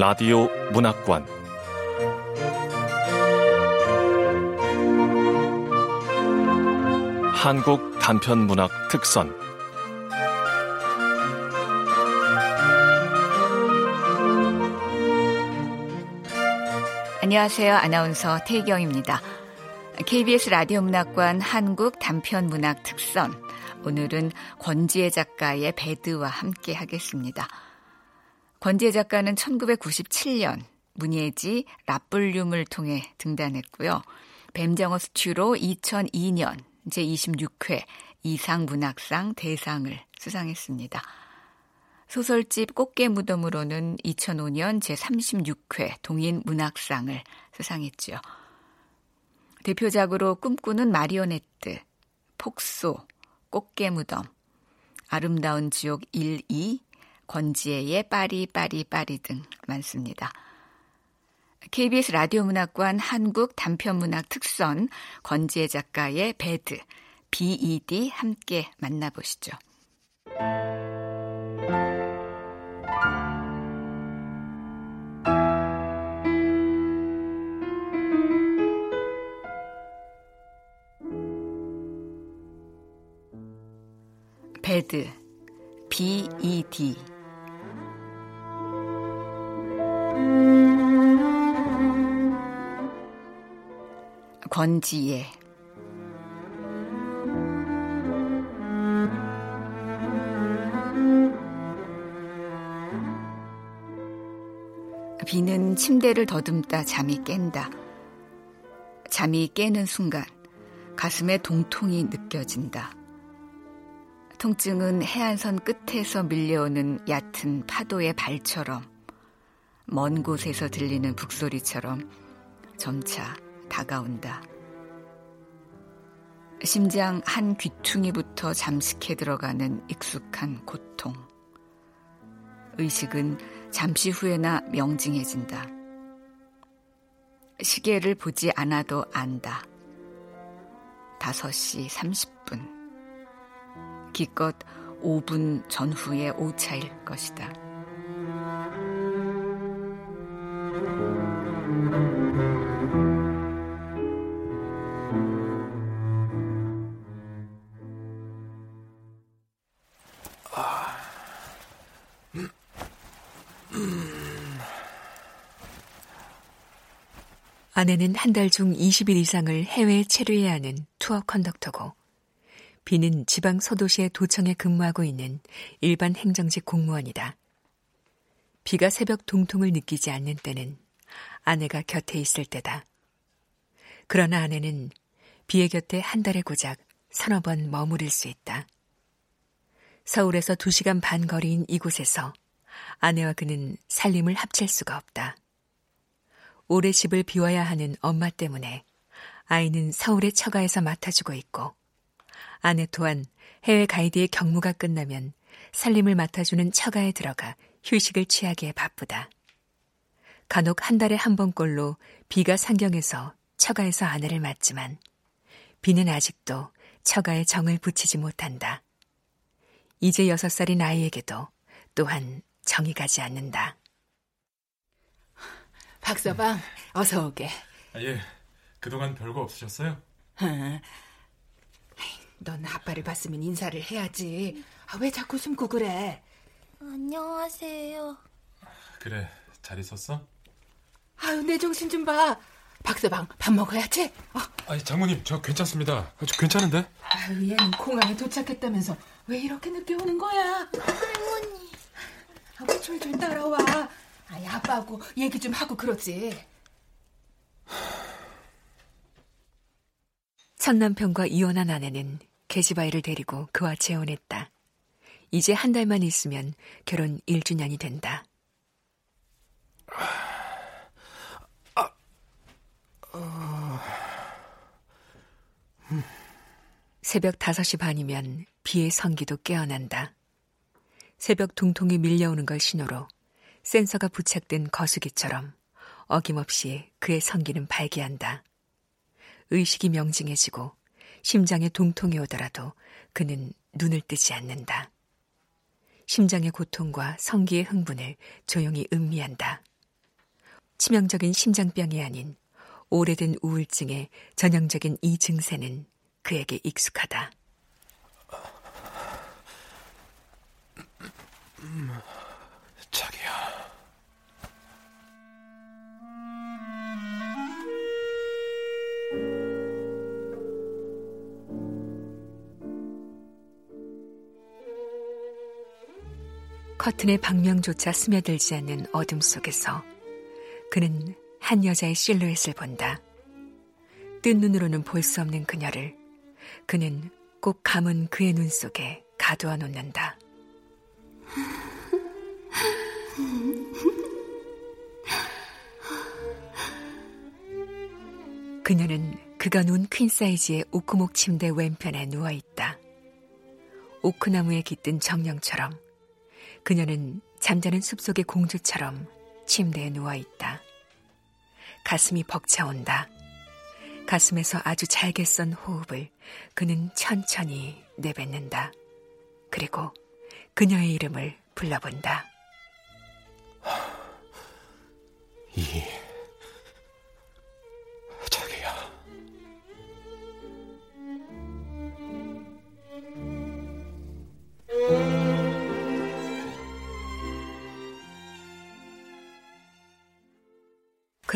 라디오 문학관 한국 단편 문학 특선 안녕하세요. 아나운서 태경입니다. KBS 라디오 문학관 한국 단편 문학 특선 오늘은 권지혜 작가의 배드와 함께 하겠습니다. 권지혜 작가는 1997년 문예지 라뿔륨을 통해 등단했고요. 뱀장어 스튜로 2002년 제26회 이상문학상 대상을 수상했습니다. 소설집 꽃게 무덤으로는 2005년 제36회 동인 문학상을 수상했지요. 대표작으로 꿈꾸는 마리오네트, 폭소, 꽃게 무덤, 아름다운 지옥 1, 2, 권지혜의 빠리 빠리 빠리 등 많습니다. KBS 라디오 문학관 한국 단편문학 특선 권지혜 작가의 배드 BED 함께 만나보시죠. 배드 BED 권지혜 비는 침대를 더듬다 잠이 깬다. 잠이 깨는 순간 가슴에 동통이 느껴진다. 통증은 해안선 끝에서 밀려오는 얕은 파도의 발처럼 먼 곳에서 들리는 북소리처럼 점차 다가온다. 심장 한 귀퉁이부터 잠식해 들어가는 익숙한 고통. 의식은 잠시 후에나 명징해진다. 시계를 보지 않아도 안다. 5시 30분. 기껏 5분 전후의 오차일 것이다. 아내는 한 달 중 20일 이상을 해외에 체류해야 하는 투어 컨덕터고 비는 지방 소도시의 도청에 근무하고 있는 일반 행정직 공무원이다. 비가 새벽 동통을 느끼지 않는 때는 아내가 곁에 있을 때다. 그러나 아내는 비의 곁에 한 달에 고작 서너 번 머무를 수 있다. 서울에서 두 시간 반 거리인 이곳에서 아내와 그는 살림을 합칠 수가 없다. 오래 집을 비워야 하는 엄마 때문에 아이는 서울의 처가에서 맡아주고 있고 아내 또한 해외 가이드의 경무가 끝나면 살림을 맡아주는 처가에 들어가 휴식을 취하기에 바쁘다. 간혹 한 달에 한 번꼴로 비가 상경해서 처가에서 아내를 맡지만 비는 아직도 처가에 정을 붙이지 못한다. 이제 여섯 살인 아이에게도 또한 정이 가지 않는다. 박서방, 어서 오게. 아, 예, 그동안 별거 없으셨어요? 넌 아빠를 봤으면 인사를 해야지. 아, 왜 자꾸 숨고 그래? 안녕하세요. 그래, 잘 있었어? 아유, 내 정신 좀 봐. 박서방, 밥 먹어야지. 어. 아니, 장모님, 저 괜찮습니다. 저 괜찮은데? 아유, 얘는 공항에 도착했다면서 왜 이렇게 늦게 오는 거야? 할머니. 아우, 줄줄 따라와. 아이, 아빠하고 얘기 좀 하고 그러지. 첫 남편과 이혼한 아내는 계집아이를 데리고 그와 재혼했다. 이제 한 달만 있으면 결혼 1주년이 된다. 아, 어... 새벽 5시 반이면 비의 성기도 깨어난다. 새벽 둥통이 밀려오는 걸 신호로 센서가 부착된 거수기처럼 어김없이 그의 성기는 발기한다. 의식이 명징해지고 심장에 동통이 오더라도 그는 눈을 뜨지 않는다. 심장의 고통과 성기의 흥분을 조용히 음미한다. 치명적인 심장병이 아닌 오래된 우울증의 전형적인 이 증세는 그에게 익숙하다. 커튼의 방명조차 스며들지 않는 어둠 속에서 그는 한 여자의 실루엣을 본다. 뜬 눈으로는 볼 수 없는 그녀를 그는 꼭 감은 그의 눈 속에 가두어 놓는다. 그녀는 그가 누운 퀸 사이즈의 오크목 침대 왼편에 누워 있다. 오크나무에 깃든 정령처럼 그녀는 잠자는 숲속의 공주처럼 침대에 누워 있다. 가슴이 벅차온다. 가슴에서 아주 잘게 썬 호흡을 그는 천천히 내뱉는다. 그리고 그녀의 이름을 불러본다. 이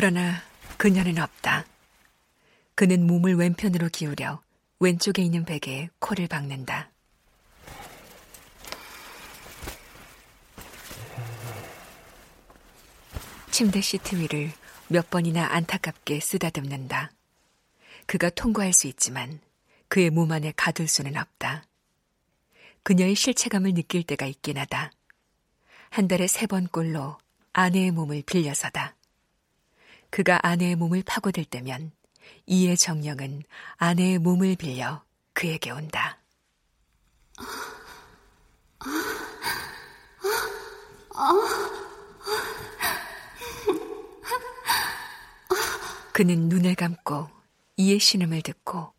그러나 그녀는 없다. 그는 몸을 왼편으로 기울여 왼쪽에 있는 베개에 코를 박는다. 침대 시트 위를 몇 번이나 안타깝게 쓰다듬는다. 그가 통과할 수 있지만 그의 몸 안에 가둘 수는 없다. 그녀의 실체감을 느낄 때가 있긴 하다. 한 달에 세 번 꼴로 아내의 몸을 빌려서다. 그가 아내의 몸을 파고들 때면 이의 정령은 아내의 몸을 빌려 그에게 온다. 그는 눈을 감고 이의 신음을 듣고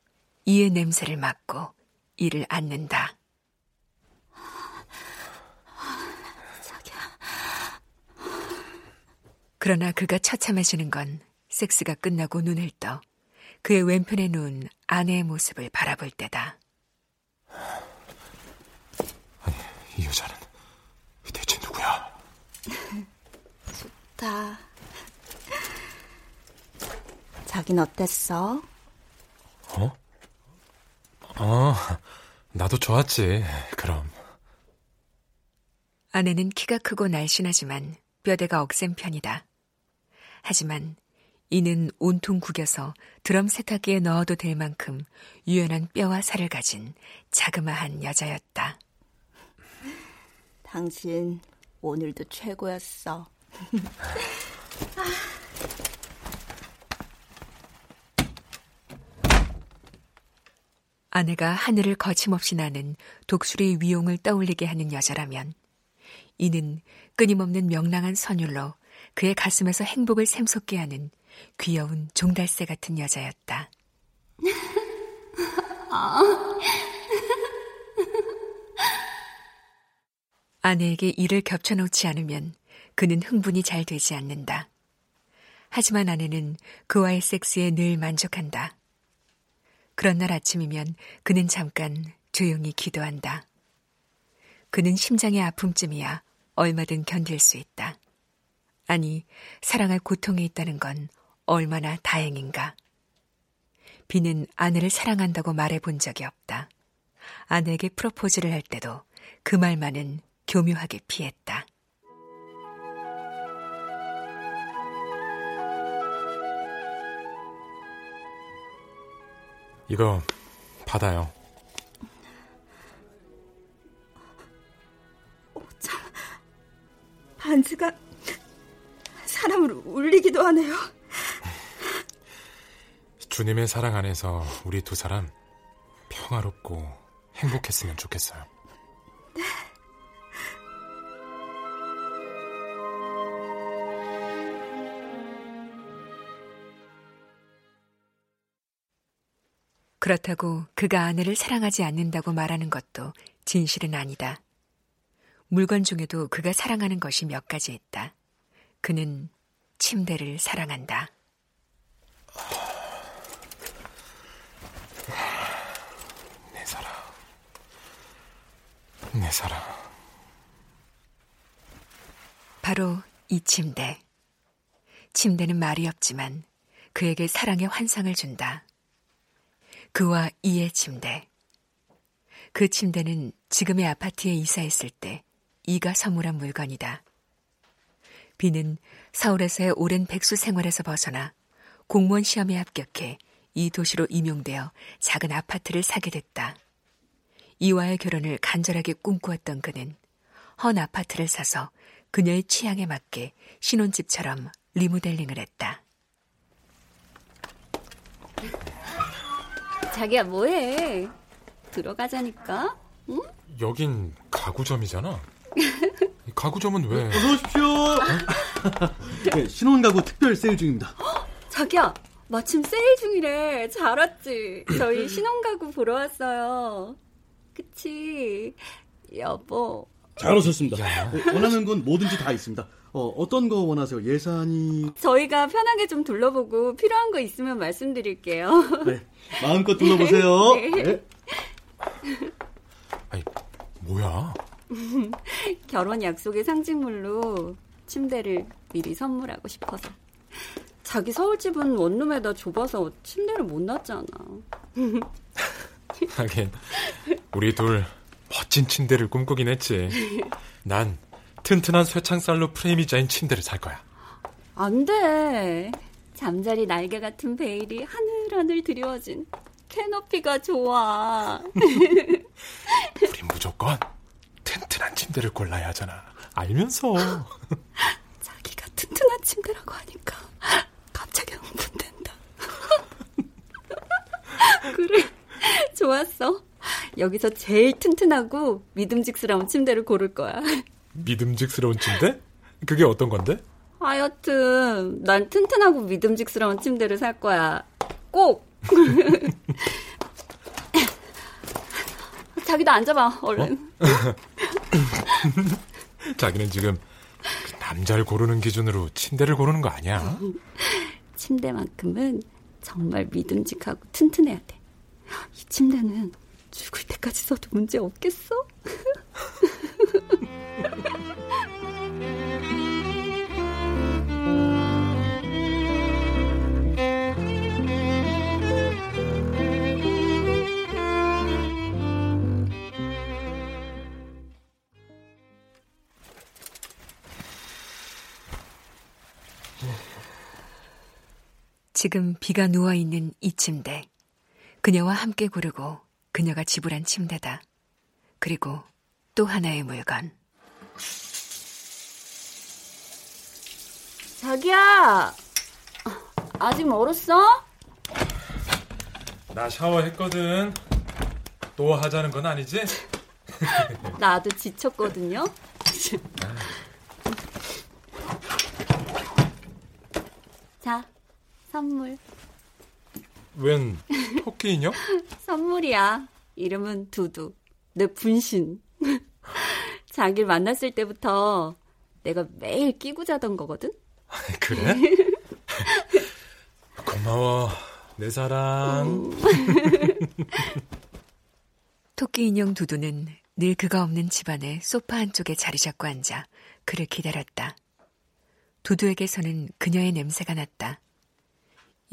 이의 냄새를 맡고 이를 안는다. 그러나 그가 처참해지는 건 섹스가 끝나고 눈을 떠 그의 왼편에 누운 아내의 모습을 바라볼 때다. 아니, 이 여자는 대체 누구야? 다. 자긴 어땠어? 어? 어, 나도 좋았지, 그럼. 아내는 키가 크고 날씬하지만 뼈대가 억센 편이다. 하지만 이는 온통 구겨서 드럼 세탁기에 넣어도 될 만큼 유연한 뼈와 살을 가진 자그마한 여자였다. 당신 오늘도 최고였어. 아내가 하늘을 거침없이 나는 독수리의 위용을 떠올리게 하는 여자라면 이는 끊임없는 명랑한 선율로 그의 가슴에서 행복을 샘솟게 하는 귀여운 종달새 같은 여자였다. 아내에게 일을 겹쳐놓지 않으면 그는 흥분이 잘 되지 않는다. 하지만 아내는 그와의 섹스에 늘 만족한다. 그런 날 아침이면 그는 잠깐 조용히 기도한다. 그는 심장의 아픔쯤이야 얼마든 견딜 수 있다. 아니, 사랑할 고통이 있다는 건 얼마나 다행인가. 비는 아내를 사랑한다고 말해 본 적이 없다. 아내에게 프로포즈를 할 때도 그 말만은 교묘하게 피했다. 이거 받아요. 반지가 사람을 울리기도 하네요. 주님의 사랑 안에서 우리 두 사람 평화롭고 행복했으면 좋겠어요. 그렇다고 그가 아내를 사랑하지 않는다고 말하는 것도 진실은 아니다. 물건 중에도 그가 사랑하는 것이 몇 가지 있다. 그는 침대를 사랑한다. 내 사랑. 내 사랑. 바로 이 침대. 침대는 말이 없지만 그에게 사랑의 환상을 준다. 그와 이의 침대. 그 침대는 지금의 아파트에 이사했을 때 이가 선물한 물건이다. 비는 서울에서의 오랜 백수 생활에서 벗어나 공무원 시험에 합격해 이 도시로 임용되어 작은 아파트를 사게 됐다. 이와의 결혼을 간절하게 꿈꾸었던 그는 헌 아파트를 사서 그녀의 취향에 맞게 신혼집처럼 리모델링을 했다. 자기야 뭐해? 들어가자니까. 응? 여긴 가구점이잖아. 가구점은 왜? 어서 오십시오. 네, 신혼가구 특별 세일 중입니다. 자기야 마침 세일 중이래. 잘 왔지. 저희 신혼가구 보러 왔어요. 그치? 여보. 잘 오셨습니다. 어, 원하는 건 뭐든지 다 있습니다. 어, 어떤 거 원하세요? 예산이 저희가 편하게 좀 둘러보고 필요한 거 있으면 말씀드릴게요. 네, 마음껏 둘러보세요. 네. 네. 아니, 뭐야? 결혼 약속의 상징물로 침대를 미리 선물하고 싶어서. 자기 서울집은 원룸에다 좁아서 침대를 못 놨잖아. 하긴 우리 둘 멋진 침대를 꿈꾸긴 했지. 난 튼튼한 쇠창살로 프레임이 짜인 침대를 살 거야. 안 돼. 잠자리 날개 같은 베일이 하늘하늘 드리워진 캐노피가 좋아. 우린 무조건 튼튼한 침대를 골라야 하잖아. 알면서. 자기가 튼튼한 침대라고 하니까 갑자기 흥분된다. 그래, 좋았어. 여기서 제일 튼튼하고 믿음직스러운 침대를 고를 거야. 믿음직스러운 침대? 그게 어떤 건데? 하여튼 난 튼튼하고 믿음직스러운 침대를 살 거야. 꼭. 자기도 앉아봐, 얼른. 어? 자기는 지금 남자를 고르는 기준으로 침대를 고르는 거 아니야? 침대만큼은 정말 믿음직하고 튼튼해야 돼. 이 침대는 죽을 때까지 써도 문제 없겠어? 지금 비가 누워있는 이 침대. 그녀와 함께 고르고 그녀가 지불한 침대다. 그리고 또 하나의 물건. 자기야, 아직 멀었어? 나 샤워했거든. 또 하자는 건 아니지? 나도 지쳤거든요. 자, 선물. 웬 토끼 인형? 선물이야. 이름은 두두. 내 분신. 자기를 만났을 때부터 내가 매일 끼고 자던 거거든? 그래? 고마워, 내 사랑. 토끼 인형 두두는 늘 그가 없는 집안의 소파 한쪽에 자리 잡고 앉아 그를 기다렸다. 두두에게서는 그녀의 냄새가 났다.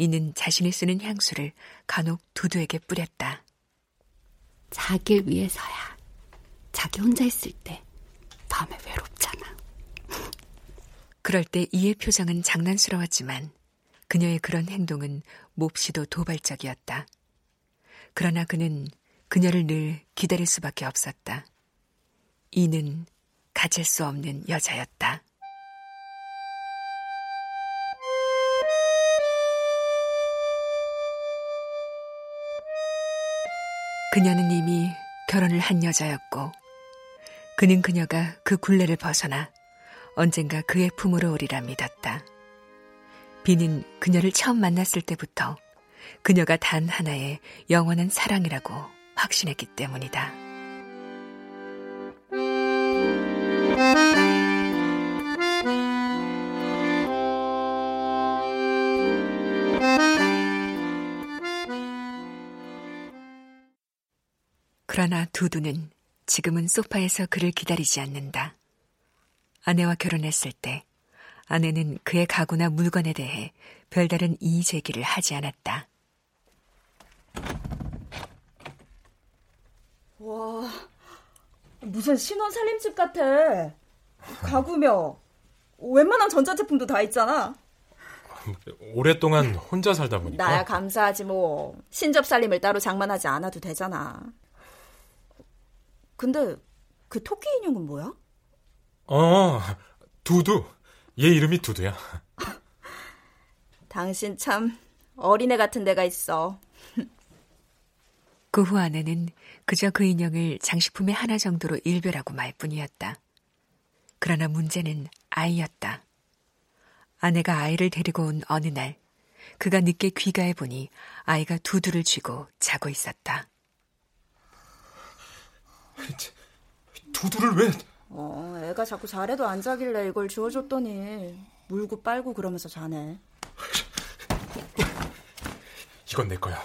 이는 자신이 쓰는 향수를 간혹 두두에게 뿌렸다. 자기를 위해서야. 자기 혼자 있을 때 밤에 외롭잖아. 그럴 때 이의 표정은 장난스러웠지만 그녀의 그런 행동은 몹시도 도발적이었다. 그러나 그는 그녀를 늘 기다릴 수밖에 없었다. 이는 가질 수 없는 여자였다. 그녀는 이미 결혼을 한 여자였고, 그는 그녀가 그 굴레를 벗어나 언젠가 그의 품으로 오리라 믿었다. 비는 그녀를 처음 만났을 때부터 그녀가 단 하나의 영원한 사랑이라고 확신했기 때문이다. 그러나 두두는 지금은 소파에서 그를 기다리지 않는다. 아내와 결혼했을 때 아내는 그의 가구나 물건에 대해 별다른 이의 제기를 하지 않았다. 와, 무슨 신혼 살림집 같아. 가구며 웬만한 전자제품도 다 있잖아. 오랫동안 혼자 살다 보니까 나야 감사하지 뭐. 신접 살림을 따로 장만하지 않아도 되잖아. 근데 그 토끼 인형은 뭐야? 어, 두두. 얘 이름이 두두야. 당신 참 어린애 같은 데가 있어. 그 후 아내는 그저 그 인형을 장식품의 하나 정도로 일별하고 말 뿐이었다. 그러나 문제는 아이였다. 아내가 아이를 데리고 온 어느 날, 그가 늦게 귀가해 보니 아이가 두두를 쥐고 자고 있었다. 두두를 왜? 어, 애가 자꾸 잘해도 안 자길래 이걸 주워줬더니 물고 빨고 그러면서 자네. 이건 내 거야.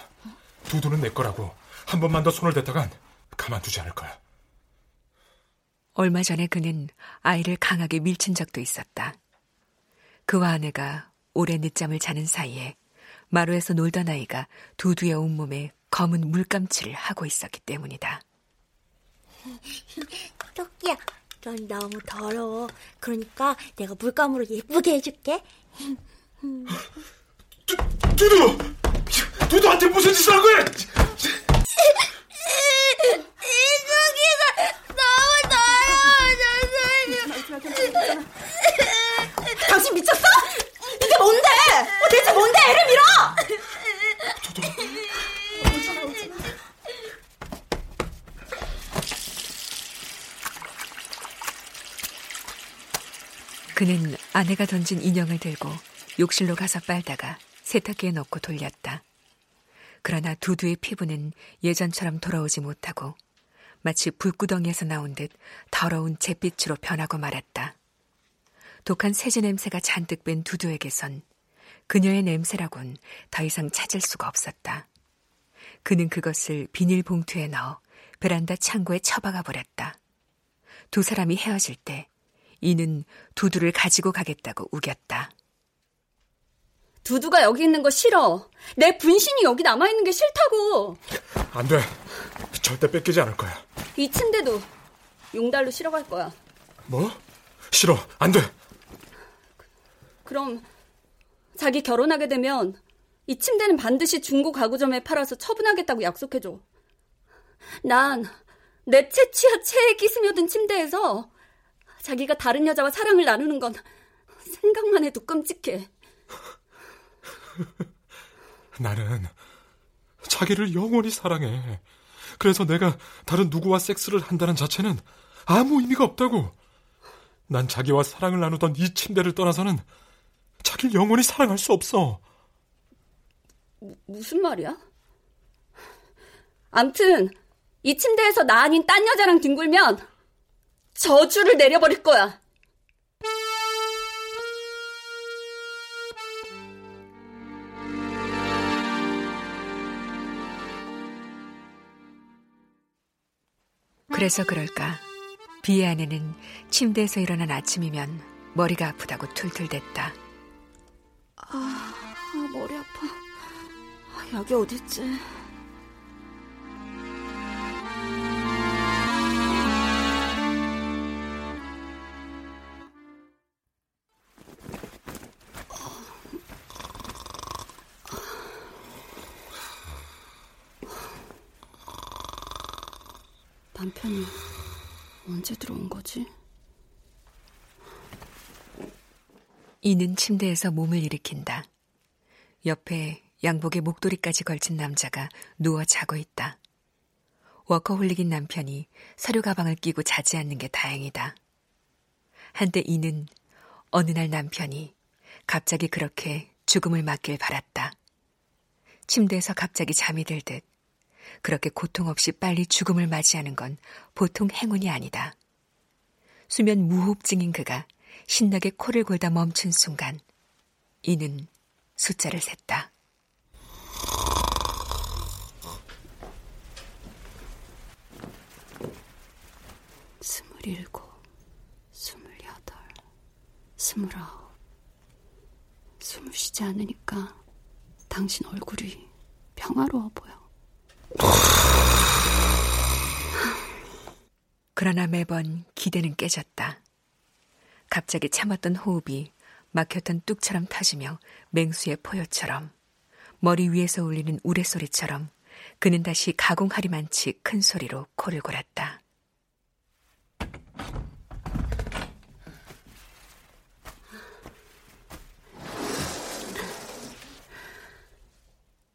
두두는 내 거라고. 한 번만 더 손을 댔다간 가만두지 않을 거야. 얼마 전에 그는 아이를 강하게 밀친 적도 있었다. 그와 아내가 오래 늦잠을 자는 사이에 마루에서 놀던 아이가 두두의 온몸에 검은 물감칠을 하고 있었기 때문이다. 토끼야, 넌 너무 더러워. 그러니까 내가 물감으로 예쁘게 해줄게. 두, 두두! 두두한테 무슨 짓을 한 거야? 당신 미쳤어? 이게 뭔데? 어, 대체 뭔데 애를 밀어? 그는 아내가 던진 인형을 들고 욕실로 가서 빨다가 세탁기에 넣고 돌렸다. 그러나 두두의 피부는 예전처럼 돌아오지 못하고 마치 불구덩이에서 나온 듯 더러운 잿빛으로 변하고 말았다. 독한 세제 냄새가 잔뜩 뺀 두두에게선 그녀의 냄새라곤 더 이상 찾을 수가 없었다. 그는 그것을 비닐봉투에 넣어 베란다 창고에 처박아 버렸다. 두 사람이 헤어질 때 이는 두두를 가지고 가겠다고 우겼다. 두두가 여기 있는 거 싫어. 내 분신이 여기 남아 있는 게 싫다고. 안 돼. 절대 뺏기지 않을 거야. 이 침대도 용달로 실어갈 거야. 뭐? 싫어. 안 돼. 그럼 자기 결혼하게 되면 이 침대는 반드시 중고 가구점에 팔아서 처분하겠다고 약속해줘. 난 내 채취와 체액이 스며든 침대에서 자기가 다른 여자와 사랑을 나누는 건 생각만 해도 끔찍해. 나는 자기를 영원히 사랑해. 그래서 내가 다른 누구와 섹스를 한다는 자체는 아무 의미가 없다고. 난 자기와 사랑을 나누던 이 침대를 떠나서는 자기를 영원히 사랑할 수 없어. 무슨 말이야? 암튼 이 침대에서 나 아닌 딴 여자랑 뒹굴면 저주를 내려버릴 거야. 그래서 그럴까 비의 아내는 침대에서 일어난 아침이면 머리가 아프다고 툴툴댔다. 아, 아 머리 아파. 아, 약이 어딨지? 언제 들어온 거지? 이는 침대에서 몸을 일으킨다. 옆에 양복에 목도리까지 걸친 남자가 누워 자고 있다. 워커홀릭인 남편이 서류 가방을 끼고 자지 않는 게 다행이다. 한때 이는 어느 날 남편이 갑자기 그렇게 죽음을 맞길 바랐다. 침대에서 갑자기 잠이 들듯 그렇게 고통 없이 빨리 죽음을 맞이하는 건 보통 행운이 아니다. 수면 무호흡증인 그가 신나게 코를 골다 멈춘 순간 이는 숫자를 셌다. 스물일곱, 스물여덟, 스물아홉. 숨을 쉬지 않으니까 당신 얼굴이 평화로워 보여. 그러나 매번 기대는 깨졌다. 갑자기 참았던 호흡이 막혔던 뚝처럼 터지며 맹수의 포효처럼 머리 위에서 울리는 우레소리처럼 그는 다시 가공하리만치 큰 소리로 코를 골았다.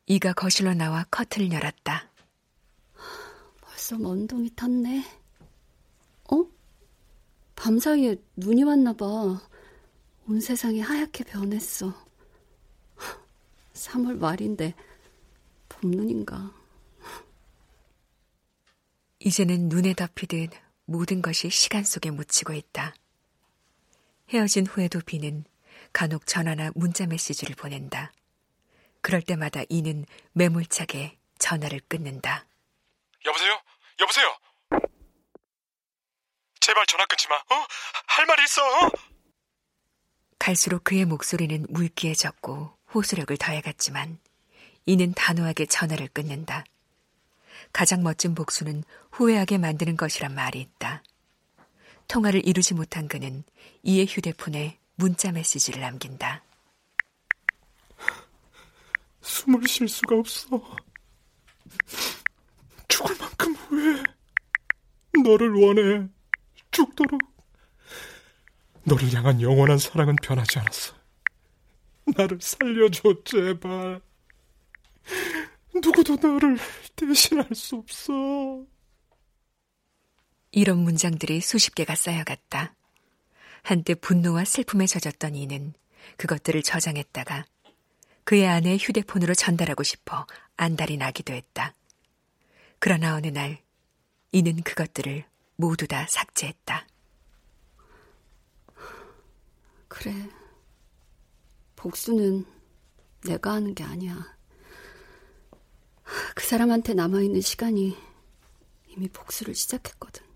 이가 거실로 나와 커튼을 열었다. 벌써 먼동이 탔네. 어? 밤사이에 눈이 왔나 봐. 온 세상이 하얗게 변했어. 3월 말인데 봄눈인가. 이제는 눈에 덮이듯 모든 것이 시간 속에 묻히고 있다. 헤어진 후에도 비는 간혹 전화나 문자 메시지를 보낸다. 그럴 때마다 이는 매몰차게 전화를 끊는다. 여보세요? 여보세요? 제발 전화 끊지 마. 어? 할 말이 있어. 어? 갈수록 그의 목소리는 물기해졌고 호소력을 더해갔지만 이는 단호하게 전화를 끊는다. 가장 멋진 복수는 후회하게 만드는 것이란 말이 있다. 통화를 이루지 못한 그는 이의 휴대폰에 문자 메시지를 남긴다. 숨을 쉴 수가 없어. 죽을 만큼 후회해. 너를 원해. 죽도록. 너를 향한 영원한 사랑은 변하지 않았어. 나를 살려줘, 제발. 누구도 너를 대신할 수 없어. 이런 문장들이 수십 개가 쌓여갔다. 한때 분노와 슬픔에 젖었던 이는 그것들을 저장했다가 그의 아내 휴대폰으로 전달하고 싶어 안달이 나기도 했다. 그러나 어느 날 이는 그것들을 모두 다 삭제했다. 그래. 복수는 내가 하는 게 아니야. 그 사람한테 남아있는 시간이 이미 복수를 시작했거든.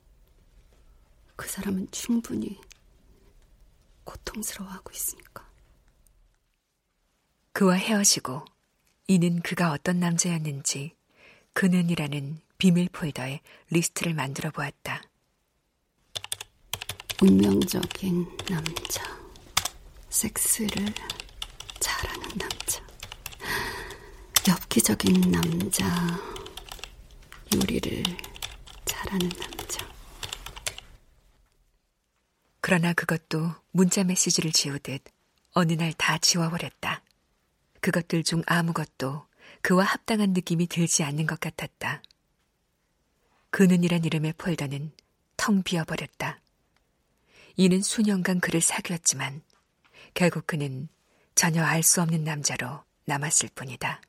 그 사람은 충분히 고통스러워하고 있으니까. 그와 헤어지고 이는 그가 어떤 남자였는지 그는이라는 비밀 폴더에 리스트를 만들어 보았다. 운명적인 남자, 섹스를 잘하는 남자, 엽기적인 남자, 요리를 잘하는 남자. 그러나 그것도 문자 메시지를 지우듯 어느 날 다 지워버렸다. 그것들 중 아무것도 그와 합당한 느낌이 들지 않는 것 같았다. 그는이란 이름의 폴더는 텅 비어버렸다. 이는 수년간 그를 사귀었지만 결국 그는 전혀 알 수 없는 남자로 남았을 뿐이다.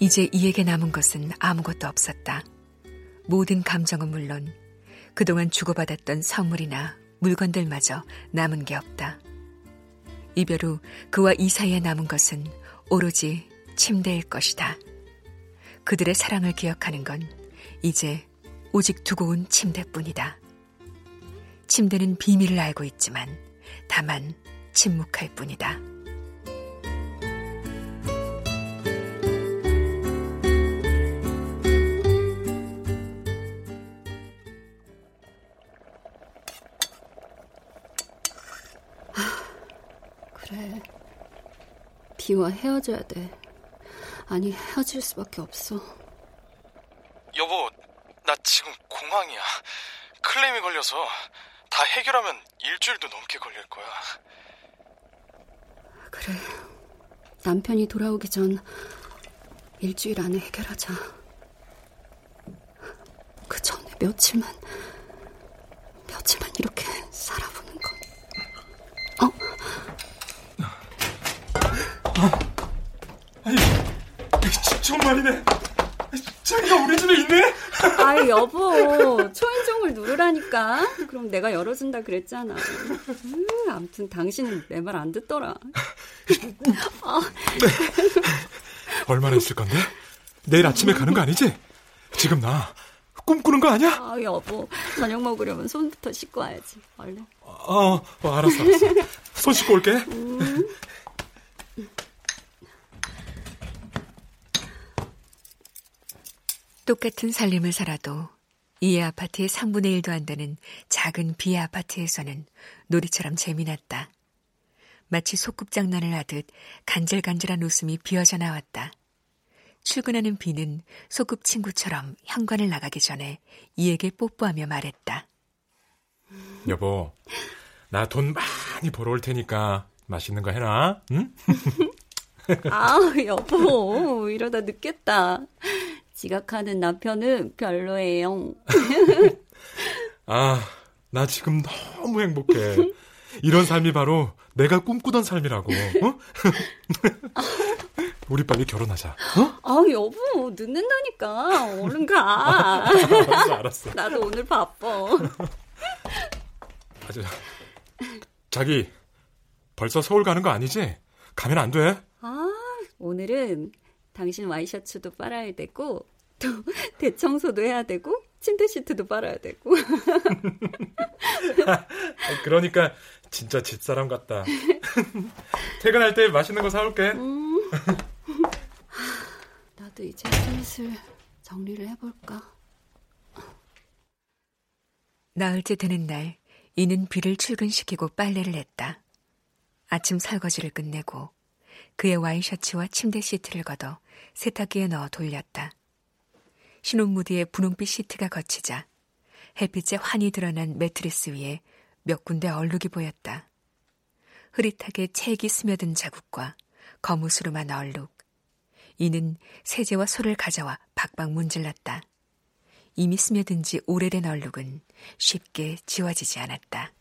이제 이에게 남은 것은 아무것도 없었다. 모든 감정은 물론 그동안 주고받았던 선물이나 물건들마저 남은 게 없다. 이별 후 그와 이 사이에 남은 것은 오로지 침대일 것이다. 그들의 사랑을 기억하는 건 이제 오직 두고 온 침대뿐이다. 침대는 비밀을 알고 있지만 다만 침묵할 뿐이다. 비와 헤어져야 돼. 아니, 헤어질 수밖에 없어. 여보, 나 지금 공황이야. 클레임이 걸려서 다 해결하면 일주일도 넘게 걸릴 거야. 그래. 남편이 돌아오기 전 일주일 안에 해결하자. 그 전에 며칠만 이렇게 살아보는 건. 어? 아니, 정말이네. 자기가 우리 집에 있네? 아이, 여보. 초인종을 누르라니까. 그럼 내가 열어준다 그랬잖아. 음, 아무튼 당신은 내 말 안 듣더라. 얼마나 있을 건데? 내일 아침에 가는 거 아니지? 지금 나 꿈꾸는 거 아니야? 아, 여보. 저녁 먹으려면 손부터 씻고 와야지. 얼른. 어, 어 알았어, 알았어. 손 씻고 올게. 음. 똑같은 살림을 살아도 이의 아파트의 3분의 1도 안 되는 작은 비의 아파트에서는 놀이처럼 재미났다. 마치 소꿉장난을 하듯 간질간질한 웃음이 비어져 나왔다. 출근하는 비는 소꿉 친구처럼 현관을 나가기 전에 이에게 뽀뽀하며 말했다. 여보, 나 돈 많이 벌어올 테니까 맛있는 거 해놔, 응? 아, 여보, 이러다 늦겠다. 지각하는 남편은 별로예요. 아, 나 지금 너무 행복해. 이런 삶이 바로 내가 꿈꾸던 삶이라고. 어? 우리 빨리 결혼하자. 어? 아 여보 늦는다니까. 얼른 가. 알았어, 알았어. 나도 오늘 바빠. 아, 저, 자기 벌써 서울 가는 거 아니지? 가면 안 돼. 아 오늘은 당신 와이셔츠도 빨아야 되고 또 대청소도 해야 되고 침대 시트도 빨아야 되고. 그러니까 진짜 집사람 같다. 퇴근할 때 맛있는 거 사올게. 음. 나도 이제 슬슬 정리를 해볼까. 나흘째 되는 날, 이는 비를 출근시키고 빨래를 했다. 아침 설거지를 끝내고 그의 와이셔츠와 침대 시트를 걷어 세탁기에 넣어 돌렸다. 신혼무드의 분홍빛 시트가 거치자 햇빛에 환히 드러난 매트리스 위에 몇 군데 얼룩이 보였다. 흐릿하게 책이 스며든 자국과 거무스름한 얼룩. 이는 세제와 소를 가져와 박박 문질렀다. 이미 스며든 지 오래된 얼룩은 쉽게 지워지지 않았다.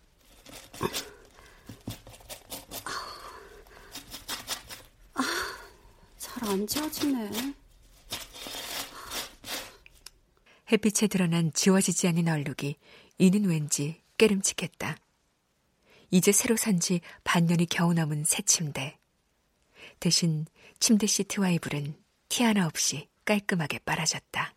아, 잘 안 지워지네. 햇빛에 드러난 지워지지 않는 얼룩이 이는 왠지 깨름칙했다. 이제 새로 산 지 반년이 겨우 넘은 새 침대. 대신 침대 시트와 이불은 티 하나 없이 깔끔하게 빨아졌다.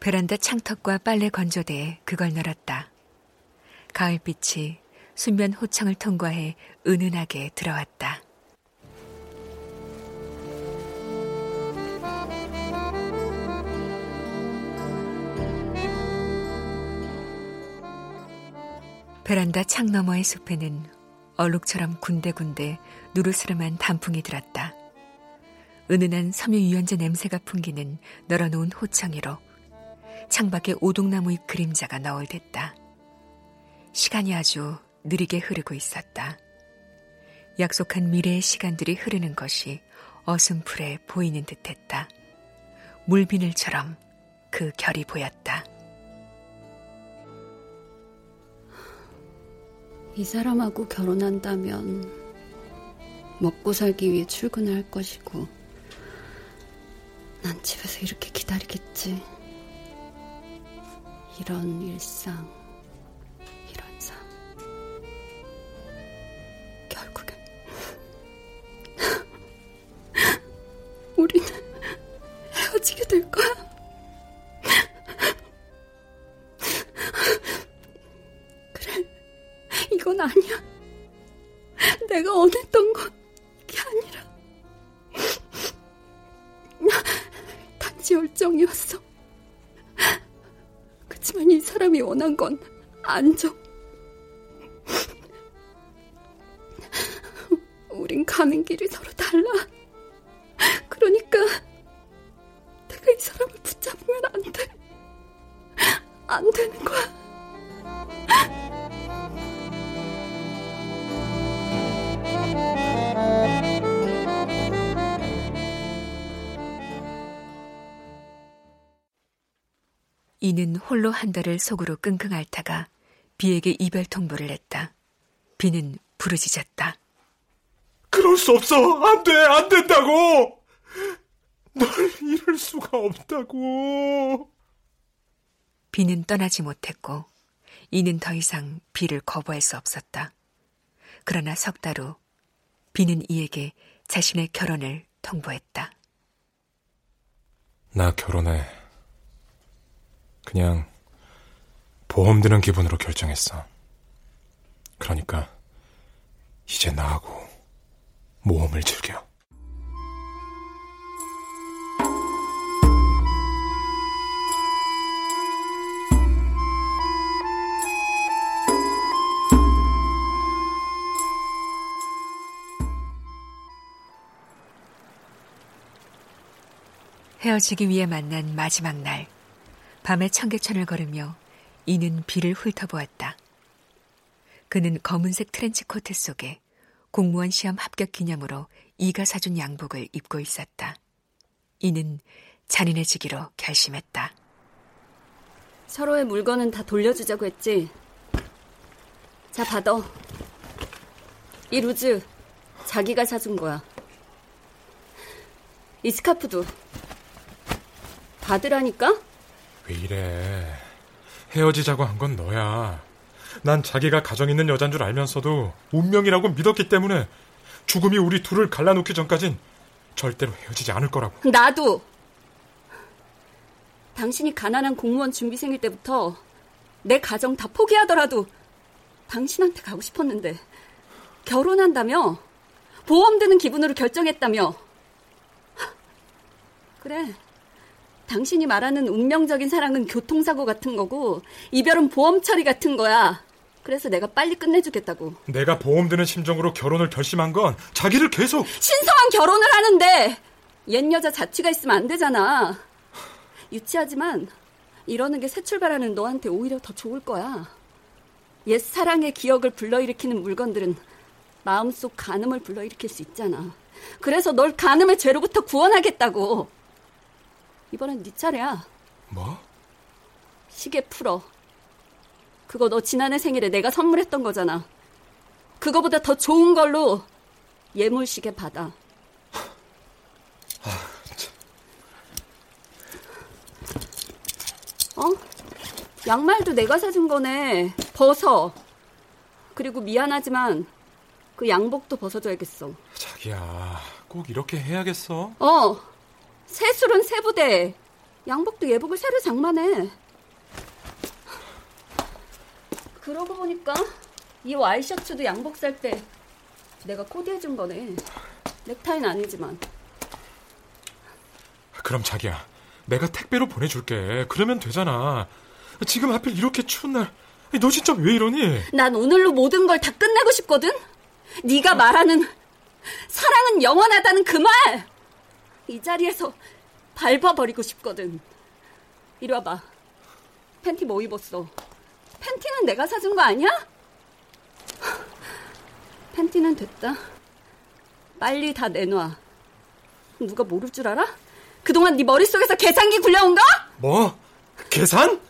베란다 창턱과 빨래 건조대에 그걸 널었다. 가을빛이 순면 호창을 통과해 은은하게 들어왔다. 베란다 창 너머의 숲에는 얼룩처럼 군데군데 누르스름한 단풍이 들었다. 은은한 섬유유연제 냄새가 풍기는 널어놓은 호창 위로 창밖에 오동나무의 그림자가 너울댔다. 시간이 아주 느리게 흐르고 있었다. 약속한 미래의 시간들이 흐르는 것이 어슴풀에 보이는 듯했다. 물비늘처럼 그 결이 보였다. 이 사람하고 결혼한다면 먹고 살기 위해 출근할 것이고 난 집에서 이렇게 기다리겠지. 이런 일상. 단지 열정이었어. 그치만 이 사람이 원한 건 안정. 우린 가는 길이 서로 홀로 한 달을 속으로 끙끙 앓다가 비에게 이별 통보를 했다. 비는 부르짖었다. 그럴 수 없어! 안 돼! 안 된다고! 널 잃을 수가 없다고. 비는 떠나지 못했고 이는 더 이상 비를 거부할 수 없었다. 그러나 석 달 후 비는 이에게 자신의 결혼을 통보했다. 나 결혼해. 그냥 보험 드는 기분으로 결정했어. 그러니까 이제 나하고 모험을 즐겨. 헤어지기 위해 만난 마지막 날, 밤에 청계천을 걸으며 이는 비를 훑어보았다. 그는 검은색 트렌치 코트 속에 공무원 시험 합격 기념으로 이가 사준 양복을 입고 있었다. 이는 잔인해지기로 결심했다. 서로의 물건은 다 돌려주자고 했지. 자, 받아. 이 루즈 자기가 사준 거야. 이 스카프도 받으라니까? 왜 이래? 헤어지자고 한 건 너야. 난 자기가 가정 있는 여잔 줄 알면서도 운명이라고 믿었기 때문에 죽음이 우리 둘을 갈라놓기 전까진 절대로 헤어지지 않을 거라고. 나도! 당신이 가난한 공무원 준비생일 때부터 내 가정 다 포기하더라도 당신한테 가고 싶었는데 결혼한다며? 보험 드는 기분으로 결정했다며? 그래. 당신이 말하는 운명적인 사랑은 교통사고 같은 거고 이별은 보험 처리 같은 거야. 그래서 내가 빨리 끝내주겠다고. 내가 보험 드는 심정으로 결혼을 결심한 건 자기를 계속 신성한 결혼을 하는데 옛 여자 자취가 있으면 안 되잖아. 유치하지만 이러는 게 새 출발하는 너한테 오히려 더 좋을 거야. 옛 사랑의 기억을 불러일으키는 물건들은 마음속 간음을 불러일으킬 수 있잖아. 그래서 널 간음의 죄로부터 구원하겠다고. 이번엔 네 차례야. 뭐? 시계 풀어. 그거 너 지난해 생일에 내가 선물했던 거잖아. 그거보다 더 좋은 걸로 예물 시계 받아. 어? 양말도 내가 사준 거네. 벗어. 그리고 미안하지만 그 양복도 벗어줘야겠어. 자기야, 꼭 이렇게 해야겠어? 어. 새술은 새부대. 양복도 예복을 새로 장만해. 그러고 보니까 이 와이셔츠도 양복 살 때 내가 코디해준 거네. 넥타이는 아니지만. 그럼 자기야, 내가 택배로 보내줄게. 그러면 되잖아. 지금 하필 이렇게 추운 날, 너 진짜 왜 이러니? 난 오늘로 모든 걸 다 끝내고 싶거든. 네가 말하는 사랑은 영원하다는 그 말. 이 자리에서 밟아버리고 싶거든. 이리 와봐. 팬티 뭐 입었어? 팬티는 내가 사준 거 아니야? 팬티는 됐다. 빨리 다 내놔. 누가 모를 줄 알아? 그동안 네 머릿속에서 계산기 굴려온 거? 뭐? 계산?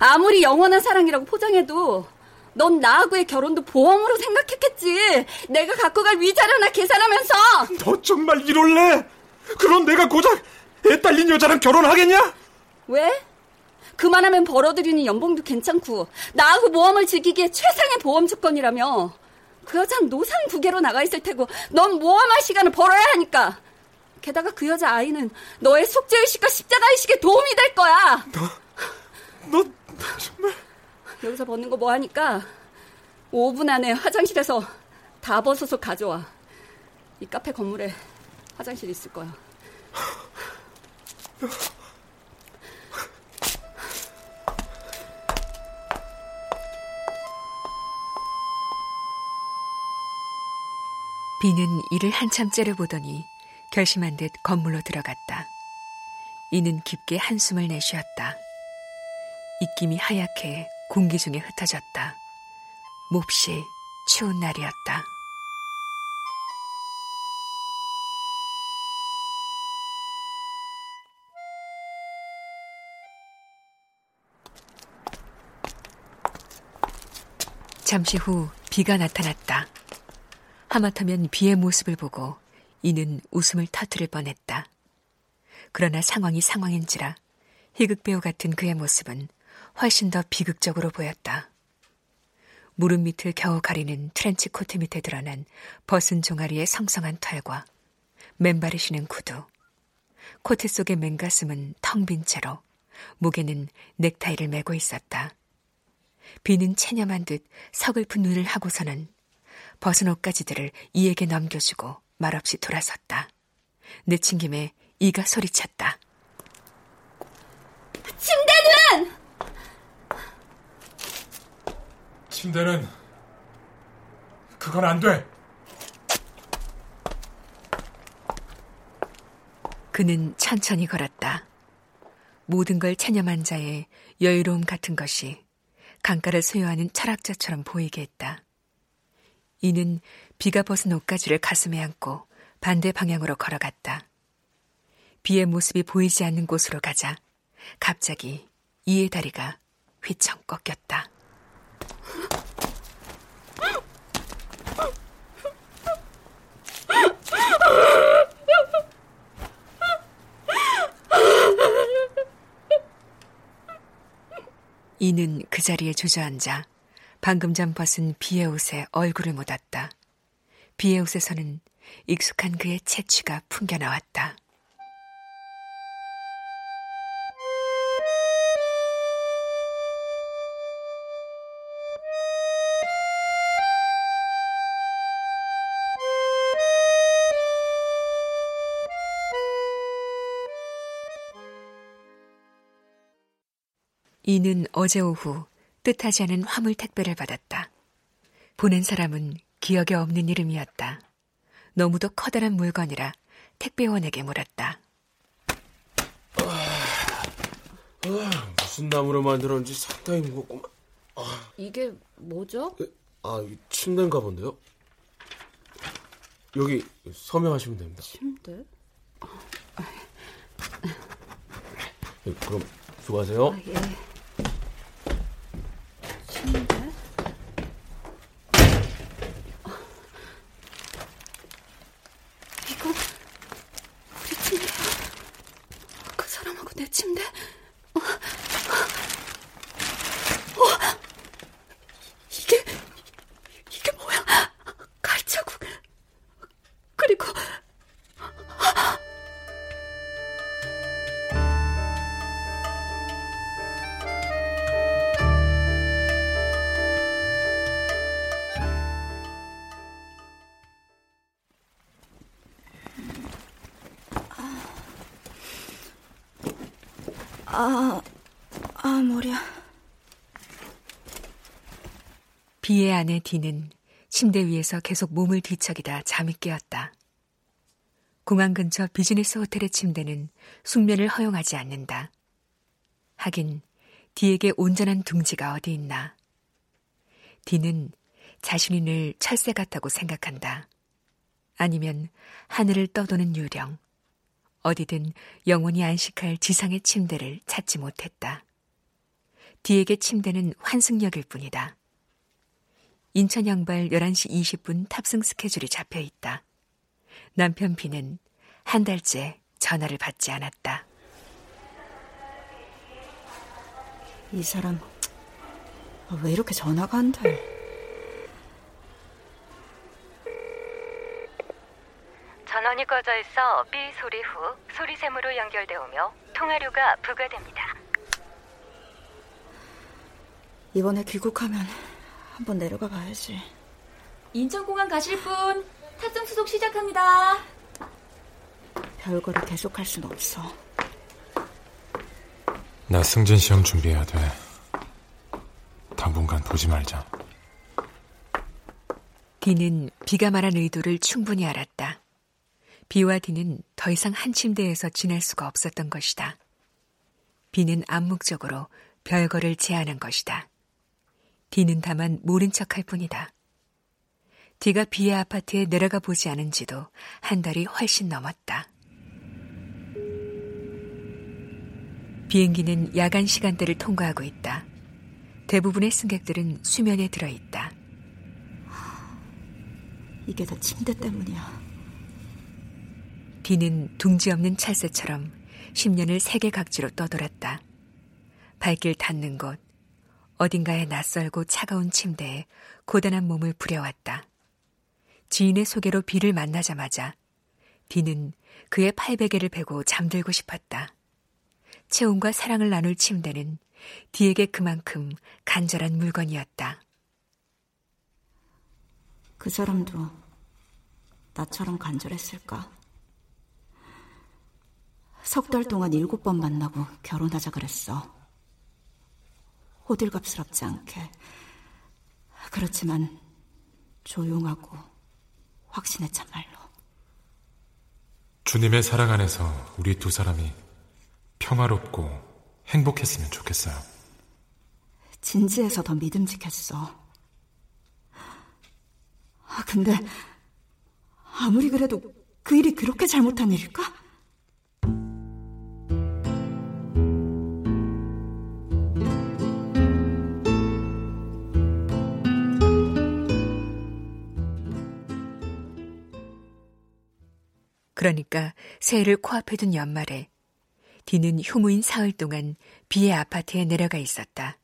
아무리 영원한 사랑이라고 포장해도 넌 나하고의 결혼도 보험으로 생각했겠지. 내가 갖고 갈 위자료나 계산하면서. 너 정말 이럴래? 그럼 내가 고작 애 딸린 여자랑 결혼하겠냐? 왜? 그만하면 벌어들이는 연봉도 괜찮고 나하고 모험을 즐기기에 최상의 보험 조건이라며. 그 여자는 노상 두 개로 나가 있을 테고 넌 모험할 시간을 벌어야 하니까. 게다가 그 여자 아이는 너의 속죄의식과 십자가의식에 도움이 될 거야. 너, 너 정말... 여기서 벗는 거 뭐 하니까 5분 안에 화장실에서 다 벗어서 가져와. 이 카페 건물에 화장실 있을 거야. 비는 이를 한참 째려보더니 결심한 듯 건물로 들어갔다. 이는 깊게 한숨을 내쉬었다. 입김이 하얗게 공기 중에 흩어졌다. 몹시 추운 날이었다. 잠시 후 비가 나타났다. 하마터면 비의 모습을 보고 이는 웃음을 터뜨릴 뻔했다. 그러나 상황이 상황인지라 희극 배우 같은 그의 모습은 훨씬 더 비극적으로 보였다. 무릎 밑을 겨우 가리는 트렌치 코트 밑에 드러난 벗은 종아리의 성성한 털과 맨발에 신은 구두. 코트 속의 맨가슴은 텅 빈 채로 목에는 넥타이를 메고 있었다. 비는 체념한 듯 서글픈 눈을 하고서는 벗은 옷가지들을 이에게 넘겨주고 말없이 돌아섰다. 내친 김에 이가 소리쳤다. 침대는! 침대는 그건 안 돼. 그는 천천히 걸었다. 모든 걸 체념한 자의 여유로움 같은 것이 강가를 소유하는 철학자처럼 보이게 했다. 이는 비가 벗은 옷가지를 가슴에 안고 반대 방향으로 걸어갔다. 비의 모습이 보이지 않는 곳으로 가자 갑자기 이의 다리가 휘청 꺾였다. 이는 그 자리에 주저앉아 방금 전 벗은 비의 옷에 얼굴을 묻었다. 비의 옷에서는 익숙한 그의 채취가 풍겨나왔다. 이는 어제 오후 뜻하지 않은 화물 택배를 받았다. 보낸 사람은 기억에 없는 이름이었다. 너무도 커다란 물건이라 택배원에게 물었다. 아, 아, 무슨 나무로 만들었는지 상당히 무겁구만. 아. 이게 뭐죠? 아, 침대인가 본데요. 여기 서명하시면 됩니다. 침대? 네, 그럼 수고하세요. 아, 예. 비의 아내 디는 침대 위에서 계속 몸을 뒤척이다 잠이 깨었다. 공항 근처 비즈니스 호텔의 침대는 숙면을 허용하지 않는다. 하긴 디에게 온전한 둥지가 어디 있나. 디는 자신이 늘 철새 같다고 생각한다. 아니면 하늘을 떠도는 유령, 어디든 영원히 안식할 지상의 침대를 찾지 못했다. 디에게 침대는 환승역일 뿐이다. 인천 양발 11시 20분 탑승 스케줄이 잡혀 있다. 남편 비는 한 달째 전화를 받지 않았다. 이 사람 왜 이렇게 전화가 안 돼? 전원이 꺼져 있어 삐 소리 후 소리샘으로 연결되어 오며 통화료가 부과됩니다. 이번에 귀국하면 한번 내려가 봐야지. 인천공항 가실 분 탑승 수속 시작합니다. 별거를 계속할 순 없어. 나 승진 시험 준비해야 돼. 당분간 보지 말자. 디는 비가 말한 의도를 충분히 알았다. 비와 디는 더 이상 한 침대에서 지낼 수가 없었던 것이다. 비는 암묵적으로 별거를 제안한 것이다. 디는 다만 모른 척할 뿐이다. 디가 비의 아파트에 내려가 보지 않은 지도 한 달이 훨씬 넘었다. 비행기는 야간 시간대를 통과하고 있다. 대부분의 승객들은 수면에 들어 있다. 이게 다 침대 때문이야. 비는 둥지 없는 찰새처럼 10년을 세계 각지로 떠돌았다. 발길 닿는 곳, 어딘가에 낯설고 차가운 침대에 고단한 몸을 부려왔다. 지인의 소개로 비를 만나자마자 비는 그의 팔베개를 베고 잠들고 싶었다. 체온과 사랑을 나눌 침대는 디에게 그만큼 간절한 물건이었다. 그 사람도 나처럼 간절했을까? 석 달 동안 일곱 번 만나고 결혼하자 그랬어. 호들갑스럽지 않게. 그렇지만 조용하고 확신에 참말로. 주님의 사랑 안에서 우리 두 사람이 평화롭고 행복했으면 좋겠어요. 진지해서 더 믿음직했어. 아, 근데 아무리 그래도 그 일이 그렇게 잘못한 일일까? 그러니까 새해를 코앞에 둔 연말에 디는 휴무인 사흘 동안 비의 아파트에 내려가 있었다.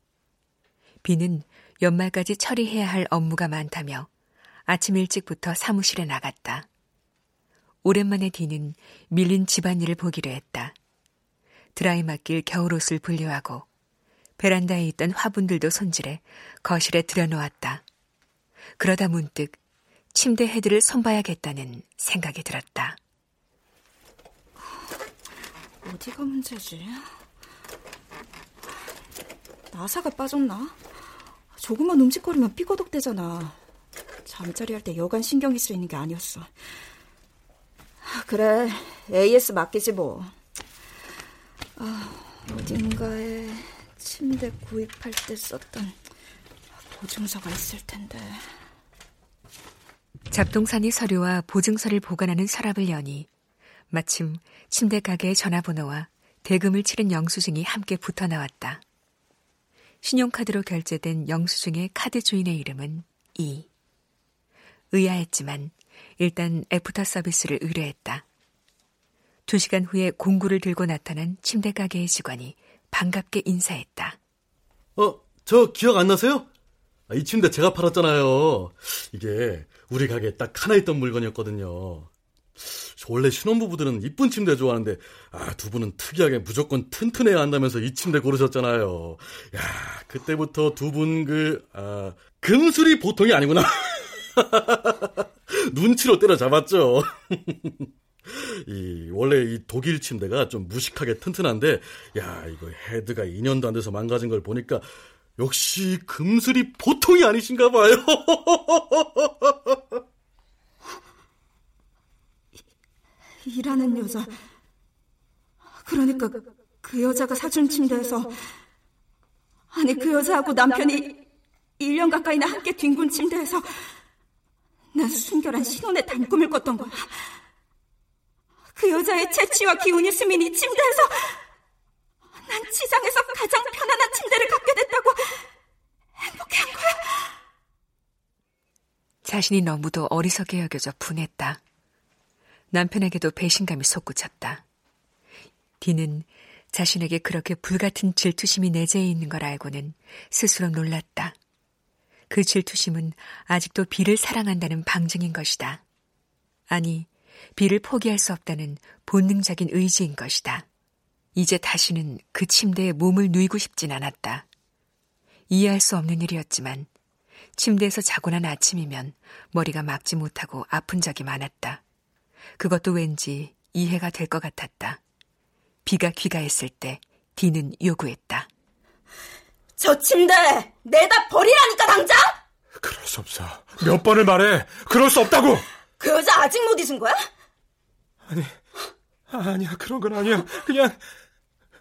비는 연말까지 처리해야 할 업무가 많다며 아침 일찍부터 사무실에 나갔다. 오랜만에 디는 밀린 집안일을 보기로 했다. 드라이 맡길 겨울옷을 분류하고 베란다에 있던 화분들도 손질해 거실에 들여놓았다. 그러다 문득 침대 헤드를 손봐야겠다는 생각이 들었다. 어디가 문제지? 나사가 빠졌나? 조금만 움직거리면 삐거덕대잖아. 잠자리 할 때 여간 신경이 쓰이는 게 아니었어. 그래, AS 맡기지 뭐. 아, 어딘가에 침대 구입할 때 썼던 보증서가 있을 텐데. 잡동사니 서류와 보증서를 보관하는 서랍을 여니 마침 침대 가게의 전화번호와 대금을 치른 영수증이 함께 붙어 나왔다. 신용카드로 결제된 영수증의 카드 주인의 이름은 이. 의아했지만 일단 애프터 서비스를 의뢰했다. 두 시간 후에 공구를 들고 나타난 침대 가게의 직원이 반갑게 인사했다. 어, 저 기억 안 나세요? 아, 이 침대 제가 팔았잖아요. 이게 우리 가게에 딱 하나 있던 물건이었거든요. 원래 신혼부부들은 이쁜 침대 좋아하는데 아, 두 분은 특이하게 무조건 튼튼해야 한다면서 이 침대 고르셨잖아요. 야, 그때부터 두 분 그, 아, 금술이 보통이 아니구나. 눈치로 때려잡았죠. 이 원래 이 독일 침대가 좀 무식하게 튼튼한데 야 이거 헤드가 2년도 안 돼서 망가진 걸 보니까 역시 금술이 보통이 아니신가 봐요. 일하는 여자. 그러니까 그 여자가 사준 침대에서 아니 그 여자하고 남편이 1년 가까이나 함께 뒹군 침대에서 난 순결한 신혼의 단꿈을 꿨던 거야. 그 여자의 채취와 기운이 스민 이 침대에서 난 지상에서 가장 편안한 침대를 갖게 됐다고 행복한 거야. 자신이 너무도 어리석게 여겨져 분했다. 남편에게도 배신감이 솟구쳤다. 디는 자신에게 그렇게 불같은 질투심이 내재해 있는 걸 알고는 스스로 놀랐다. 그 질투심은 아직도 비를 사랑한다는 방증인 것이다. 아니, 비를 포기할 수 없다는 본능적인 의지인 것이다. 이제 다시는 그 침대에 몸을 누이고 싶진 않았다. 이해할 수 없는 일이었지만 침대에서 자고 난 아침이면 머리가 막지 못하고 아픈 적이 많았다. 그것도 왠지 이해가 될 것 같았다. 비가 귀가했을 때 디는 요구했다. 저 침대 내다 버리라니까 당장! 그럴 수 없어. 몇 번을 말해. 그럴 수 없다고. 그 여자 아직 못 잊은 거야? 아니, 아니야 그런 건 아니야. 그냥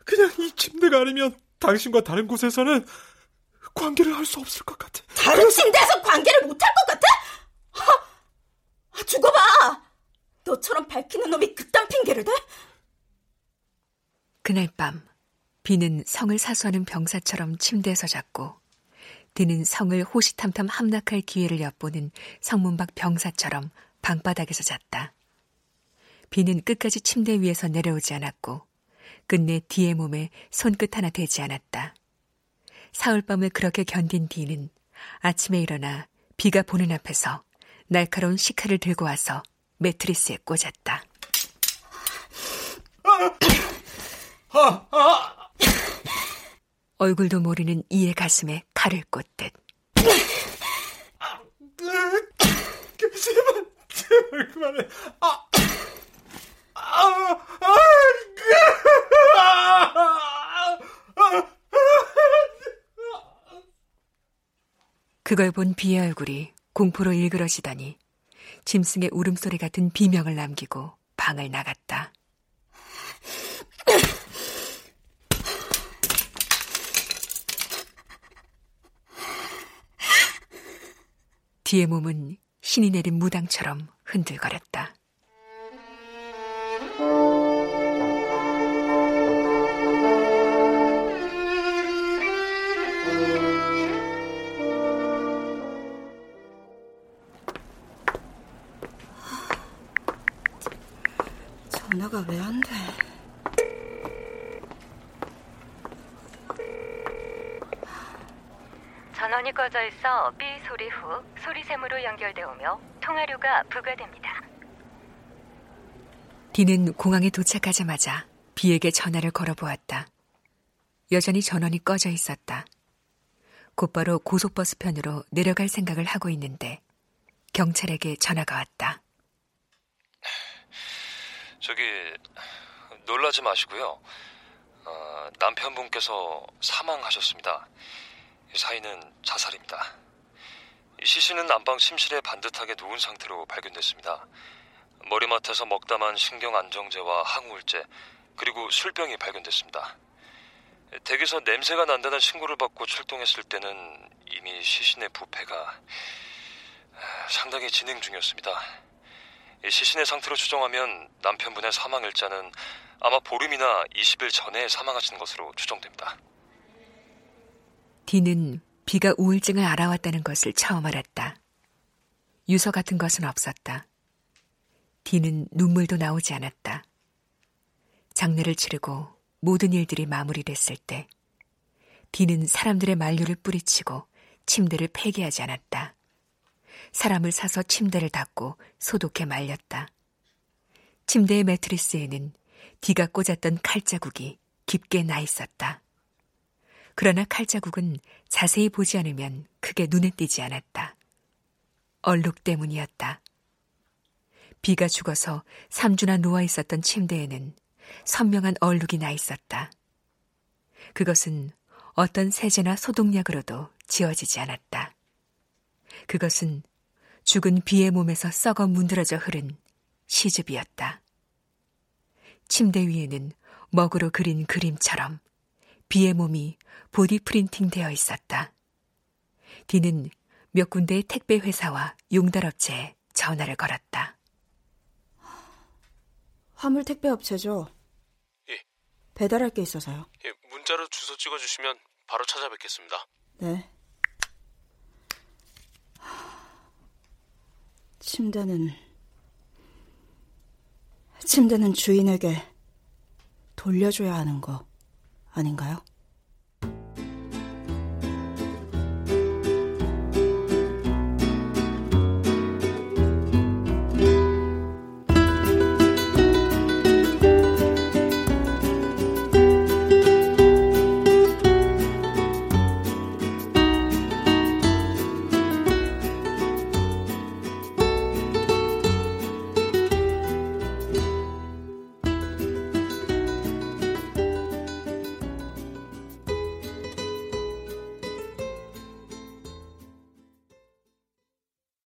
그냥 이 침대가 아니면 당신과 다른 곳에서는 관계를 할 수 없을 것 같아. 다른 침대에서 관계를 못 할 것 같아? 하, 죽어봐. 너처럼 밝히는 놈이 그딴 핑계를 대? 그날 밤 비는 성을 사수하는 병사처럼 침대에서 잤고 디는 성을 호시탐탐 함락할 기회를 엿보는 성문 밖 병사처럼 방바닥에서 잤다. 비는 끝까지 침대 위에서 내려오지 않았고 끝내 디의 몸에 손끝 하나 대지 않았다. 사흘밤을 그렇게 견딘 디는 아침에 일어나 비가 보는 앞에서 날카로운 시카를 들고 와서 매트리스에 꽂았다. 얼굴도 모르는 이의 가슴에 칼을 꽂듯. 제발, 제발 그만해. 아, 아, 아, 그걸 본 비의 얼굴이 공포로 일그러지더니 짐승의 울음소리 같은 비명을 남기고 방을 나갔다. 뒤의 몸은 신이 내린 무당처럼 흔들거렸다. 전화가 왜 안 돼? 전원이 꺼져 있어 삐 소리 후 소리샘으로 연결되오며 통화료가 부과됩니다. 디는 공항에 도착하자마자 비에게 전화를 걸어보았다. 여전히 전원이 꺼져 있었다. 곧바로 고속버스 편으로 내려갈 생각을 하고 있는데 경찰에게 전화가 왔다. 저기 놀라지 마시고요. 어, 남편분께서 사망하셨습니다. 사인은 자살입니다. 시신은 난방 침실에 반듯하게 누운 상태로 발견됐습니다. 머리맡에서 먹다만 신경 안정제와 항우울제 그리고 술병이 발견됐습니다. 댁에서 냄새가 난다는 신고를 받고 출동했을 때는 이미 시신의 부패가 상당히 진행 중이었습니다. 시신의 상태로 추정하면 남편분의 사망 일자는 아마 보름이나 20일 전에 사망하신 것으로 추정됩니다. 디는 비가 우울증을 알아왔다는 것을 처음 알았다. 유서 같은 것은 없었다. 디는 눈물도 나오지 않았다. 장례를 치르고 모든 일들이 마무리됐을 때 디는 사람들의 만류를 뿌리치고 침대를 폐기하지 않았다. 사람을 사서 침대를 닫고 소독해 말렸다. 침대의 매트리스에는 디가 꽂았던 칼자국이 깊게 나 있었다. 그러나 칼자국은 자세히 보지 않으면 크게 눈에 띄지 않았다. 얼룩 때문이었다. 비가 죽어서 3주나 누워 있었던 침대에는 선명한 얼룩이 나 있었다. 그것은 어떤 세제나 소독약으로도 지워지지 않았다. 그것은 죽은 비의 몸에서 썩어 문드러져 흐른 시즙이었다. 침대 위에는 먹으로 그린 그림처럼 비의 몸이 보디 프린팅 되어 있었다. 디는 몇 군데의 택배 회사와 용달업체에 전화를 걸었다. 화물 택배 업체죠? 예. 배달할 게 있어서요. 예, 문자로 주소 찍어주시면 바로 찾아뵙겠습니다. 네. 침대는 침대는 주인에게 돌려줘야 하는 거 아닌가요?